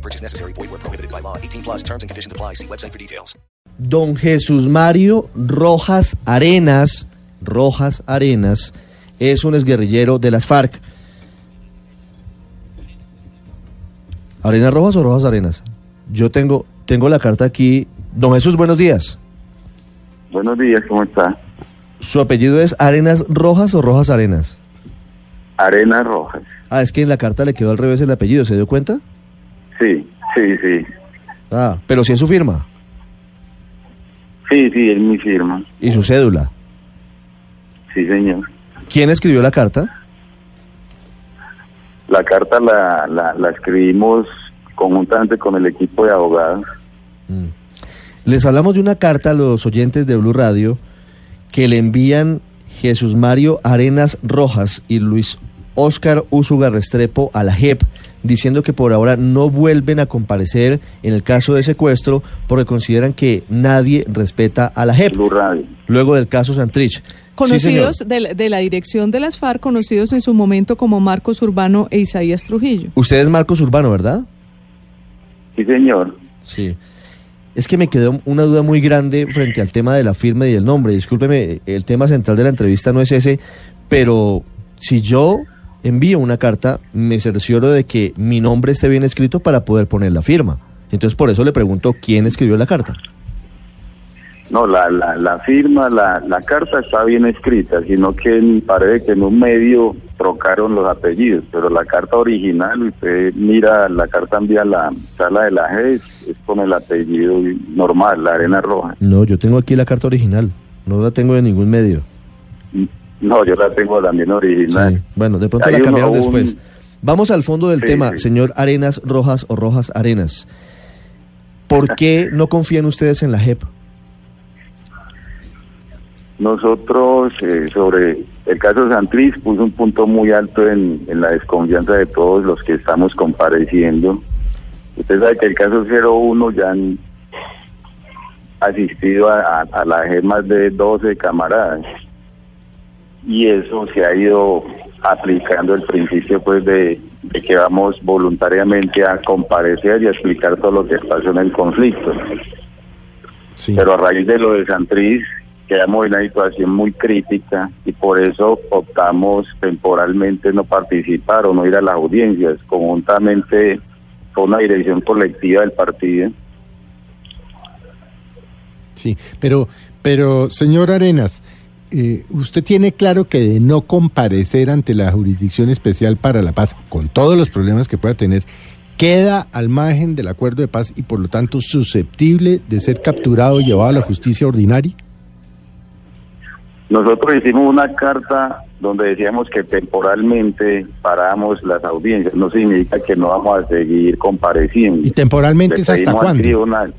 No purchase necessary. Void where prohibited by law. 18 plus terms and conditions apply. See website for details. Don Jesús Mario Rojas Arenas, Rojas Arenas, es un exguerrillero de las FARC. ¿Arenas Rojas o Rojas Arenas? Yo tengo, tengo la carta aquí. Don Jesús, buenos días. Buenos días, ¿cómo está? ¿Su apellido es Arenas Rojas o Rojas Arenas? Arena Rojas. Ah, es que en la carta le quedó al revés el apellido, ¿se dio cuenta? Sí, sí, sí. Ah, pero sí es su firma Sí, sí, es mi firma. y su cédula. Sí, señor. ¿Quién escribió la carta? La carta la, la, la escribimos conjuntamente con el equipo de abogados. Les hablamos de una carta a los oyentes de Blue Radio que le envían Jesús Mario Arenas Rojas y Luis Óscar Úsuga Restrepo a la JEP diciendo que por ahora no vuelven a comparecer en el caso de secuestro porque consideran que nadie respeta a la JEP luego del caso Santrich. Conocidos Sí, de, la- de la dirección de las FARC, conocidos en su momento como Marcos Urbano e Isaías Trujillo. Usted es Marcos Urbano, ¿verdad? Sí, señor. Sí. Es que me quedó una duda muy grande frente al tema de la firma y el nombre. Discúlpeme, el tema central de la entrevista no es ese, pero si yo envío una carta, me cercioro de que mi nombre esté bien escrito para poder poner la firma. Entonces, por eso le pregunto quién escribió la carta. No, la, la, la firma, la, la carta está bien escrita, sino que parece que en un medio trocaron los apellidos, pero la carta original, usted mira la carta envía a la sala de la G, es, es con el apellido normal, la Arena Roja. No, yo tengo aquí la carta original. No la tengo de ningún medio. No, yo la tengo también original. Sí. Bueno, de pronto Hay la uno- cambiaron un- después. Vamos al fondo del Sí, tema, sí. señor Arenas Rojas o Rojas Arenas. ¿Por qué no confían ustedes en la JEP? Nosotros, eh, sobre el caso Santriz, puso un punto muy alto en, en la desconfianza de todos los que estamos compareciendo. Usted sabe que el caso 01 ya han asistido a, a- a la G más de 12 camaradas. Y eso se ha ido aplicando el principio pues de, de que vamos voluntariamente a comparecer y a explicar todo lo que pasó en el conflicto. Sí. Pero a raíz de lo de Santriz quedamos en una situación muy crítica y por eso optamos temporalmente no participar o no ir a las audiencias, conjuntamente con una dirección colectiva del partido. Sí, pero, pero señor Arenas, eh, usted tiene claro que de no comparecer ante la Jurisdicción Especial para la Paz, con todos los problemas que pueda tener, queda al margen del acuerdo de paz y por lo tanto susceptible de ser capturado y llevado a la justicia ordinaria. Nosotros hicimos una carta donde decíamos que temporalmente paramos las audiencias, no significa que no vamos a seguir compareciendo. ¿Y temporalmente es hasta cuándo? tribunal.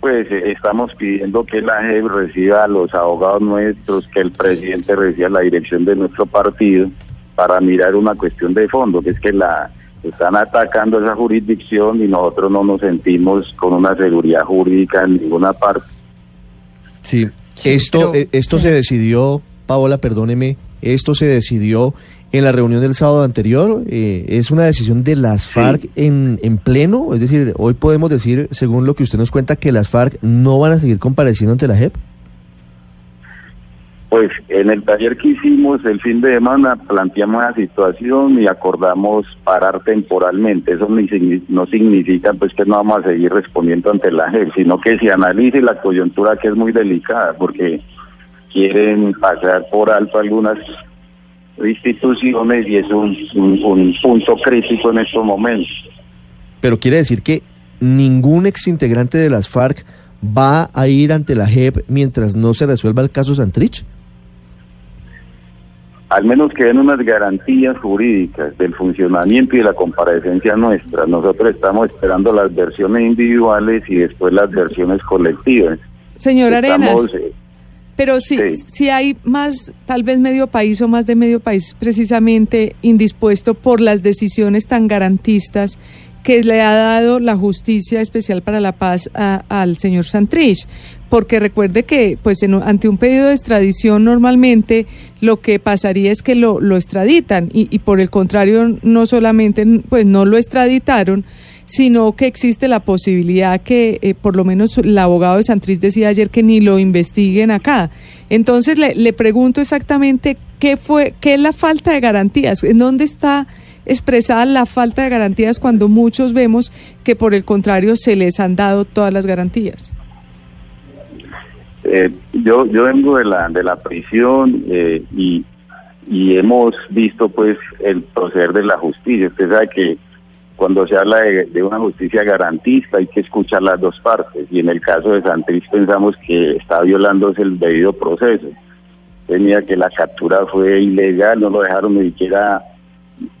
Pues eh, estamos pidiendo que la JEP reciba a los abogados nuestros, que el presidente reciba la dirección de nuestro partido para mirar una cuestión de fondo, que es que la están atacando esa jurisdicción y nosotros no nos sentimos con una seguridad jurídica en ninguna parte. Sí, Sí, esto, pero- eh, esto sí. se decidió, Paola, perdóneme, esto se decidió en la reunión del sábado anterior. eh, es una decisión de las FARC en, en pleno. Es decir, hoy podemos decir, según lo que usted nos cuenta, que las FARC no van a seguir compareciendo ante la JEP. Pues en el taller que hicimos el fin de semana planteamos la situación y acordamos parar temporalmente. Eso no significa pues que no vamos a seguir respondiendo ante la JEP, sino que se analice la coyuntura que es muy delicada porque quieren pasar por alto algunas instituciones y es un, un- un punto crítico en estos momentos. Pero quiere decir que ningún exintegrante de las FARC va a ir ante la JEP mientras no se resuelva el caso Santrich. al menos que den unas garantías jurídicas del funcionamiento y de la comparecencia nuestra. Nosotros estamos esperando las versiones individuales y después las versiones colectivas. Señor Arenas, Estamos, eh, pero si, sí. si hay más, tal vez medio país o más de medio país precisamente indispuesto por las decisiones tan garantistas que le ha dado la Justicia Especial para la Paz a- al señor Santrich. Porque recuerde que, pues, en- ante un pedido de extradición, normalmente lo que pasaría es que lo, lo extraditan y, y por el contrario, no solamente, pues, no lo extraditaron, sino que existe la posibilidad que, eh, por lo menos el abogado de Santrich decía ayer que ni lo investiguen acá. Entonces le, le pregunto exactamente qué fue, qué es la falta de garantías, en dónde está expresada la falta de garantías cuando muchos vemos que por el contrario se les han dado todas las garantías. Eh, yo yo vengo de la de la prisión eh, y y hemos visto pues el proceder de la justicia. Usted sabe que cuando se habla de, una justicia garantista hay que escuchar las dos partes y en el caso de Santrich pensamos que está violándose el debido proceso. Tenía que la captura fue ilegal, no lo dejaron ni siquiera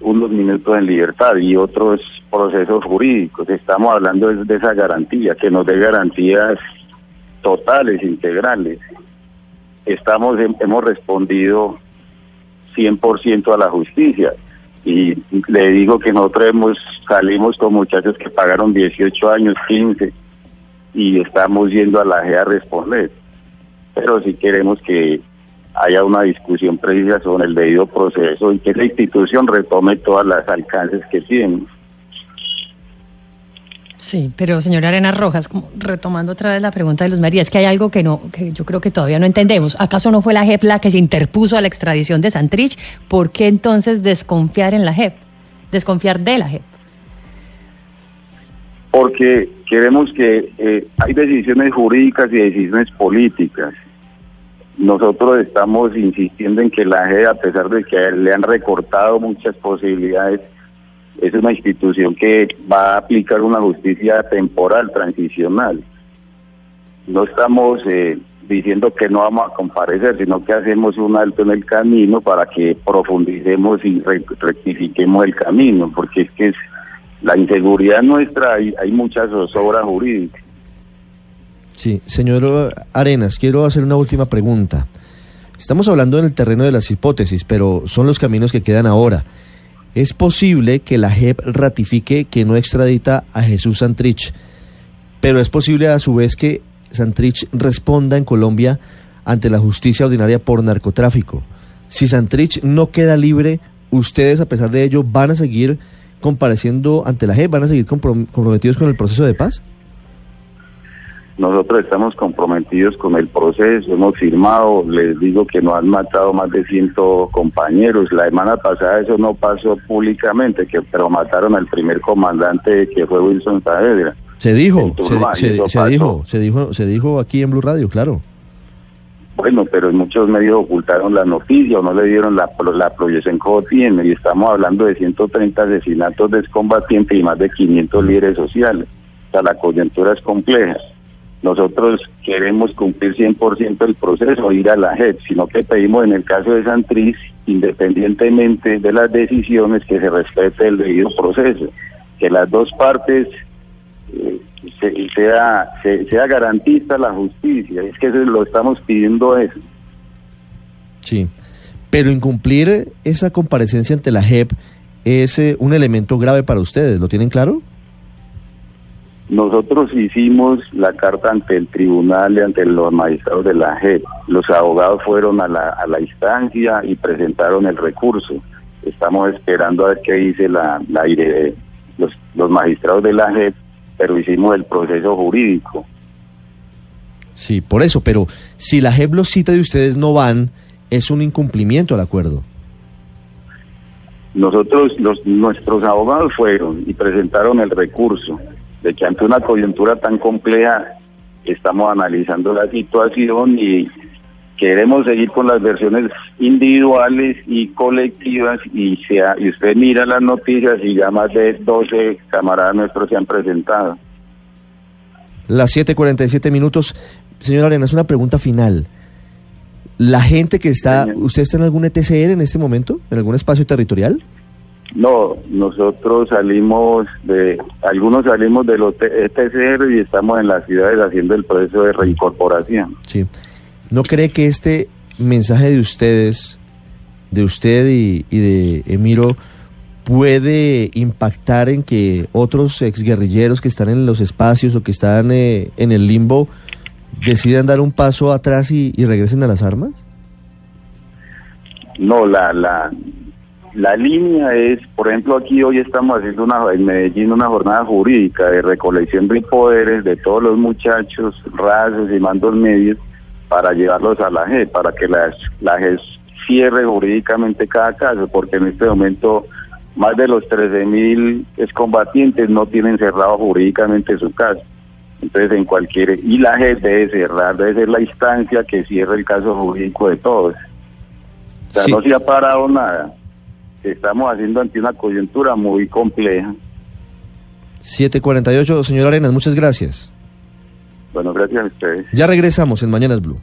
unos minutos en libertad y otros procesos jurídicos. Estamos hablando de, de esa garantía, que nos dé garantías totales, integrales. Estamos, hem- hemos respondido 100% a la justicia. Y le digo que nosotros hemos, salimos con muchachos que pagaron 18 años, 15, y estamos yendo a la JEA a responder. Pero si queremos que haya una discusión precisa sobre el debido proceso y que la institución retome todas las alcances que tiene. Sí, pero señora Arenas Rojas, como retomando otra vez la pregunta de Luz María, es que hay algo que no, que yo creo que todavía no entendemos. ¿Acaso no fue la JEP la que se interpuso a la extradición de Santrich? ¿Por qué entonces desconfiar en la JEP? Desconfiar de la JEP. porque queremos que eh, hay decisiones jurídicas y decisiones políticas. Nosotros estamos insistiendo en que la JED, a pesar de que le han recortado muchas posibilidades, es una institución que va a aplicar una justicia temporal, transicional. No estamos eh, diciendo que no vamos a comparecer, sino que hacemos un alto en el camino para que profundicemos y re- rectifiquemos el camino, porque es que es la inseguridad nuestra, hay, hay mucha zozobra jurídica. Sí, señor Arenas, quiero hacer una última pregunta. Estamos hablando en el terreno de las hipótesis, pero son los caminos que quedan ahora. ¿Es posible que la JEP ratifique que no extradita a Jesús Santrich, pero es posible a su vez que Santrich responda en Colombia ante la justicia ordinaria por narcotráfico? Si Santrich no queda libre, ¿ustedes a pesar de ello van a seguir compareciendo ante la JEP? ¿Van a seguir comprom- comprometidos con el proceso de paz? Nosotros estamos comprometidos con el proceso, hemos firmado, les digo que nos han matado más de 100 compañeros. La semana pasada eso no pasó públicamente, que pero mataron al primer comandante que fue Wilson Saavedra. Se dijo, se, se- se dijo, se dijo, se dijo aquí en Blue Radio, claro. Bueno, pero muchos medios ocultaron la noticia o no le dieron la proyección que tiene y estamos hablando de 130 asesinatos de excombatientes y más de 500 líderes sociales. O sea, la coyuntura es compleja. Nosotros queremos cumplir 100% el proceso, ir a la JEP, sino que pedimos en el caso de Santriz, independientemente de las decisiones, que se respete el debido proceso, que las dos partes eh, se- sea, se- sea garantista la justicia. Es que eso lo estamos pidiendo eso. Sí. Pero incumplir esa comparecencia ante la JEP es eh, un elemento grave para ustedes, ¿lo tienen claro? Nosotros hicimos la carta ante el tribunal y ante los magistrados de la JEP. Los abogados fueron a la, a la instancia y presentaron el recurso. Estamos esperando a ver qué dice la, la los, los magistrados de la JEP, pero hicimos el proceso jurídico. Sí, por eso, pero si la JEP los cita y ustedes no van, es un incumplimiento al acuerdo. Nosotros, los, nuestros abogados fueron y presentaron el recurso de que ante una coyuntura tan compleja estamos analizando la situación y queremos seguir con las versiones individuales y colectivas y, sea, y usted mira las noticias y ya más de 12 camaradas nuestros se han presentado. Las 7:47 minutos. Señor Arenas, una pregunta final. La gente que está, Señor. ¿usted está en algún ETCR en este momento? ¿En algún espacio territorial? No, nosotros salimos de, algunos salimos de los ETCR y estamos en las ciudades haciendo el proceso de reincorporación. Sí. ¿No cree que este mensaje de ustedes, de usted y, y de Emiro, puede impactar en que otros exguerrilleros que están en los espacios o que están eh, en el limbo decidan dar un paso atrás y, y regresen a las armas? No, la, la, la línea es, por ejemplo, aquí hoy estamos haciendo una, en Medellín una jornada jurídica de recolección de poderes de todos los muchachos, razas y mandos medios para llevarlos a la JEP, para que la, la JEP cierre jurídicamente cada caso, porque en este momento más de los 13 mil excombatientes no tienen cerrado jurídicamente su caso. Entonces, en cualquier. Y la JEP debe cerrar, debe ser la instancia que cierre el caso jurídico de todos. O sea, Sí. no se ha parado nada. Estamos haciendo ante una coyuntura muy compleja. 748, señor Arenas, muchas gracias. Bueno, gracias a ustedes. Ya regresamos en Mañanas Blue.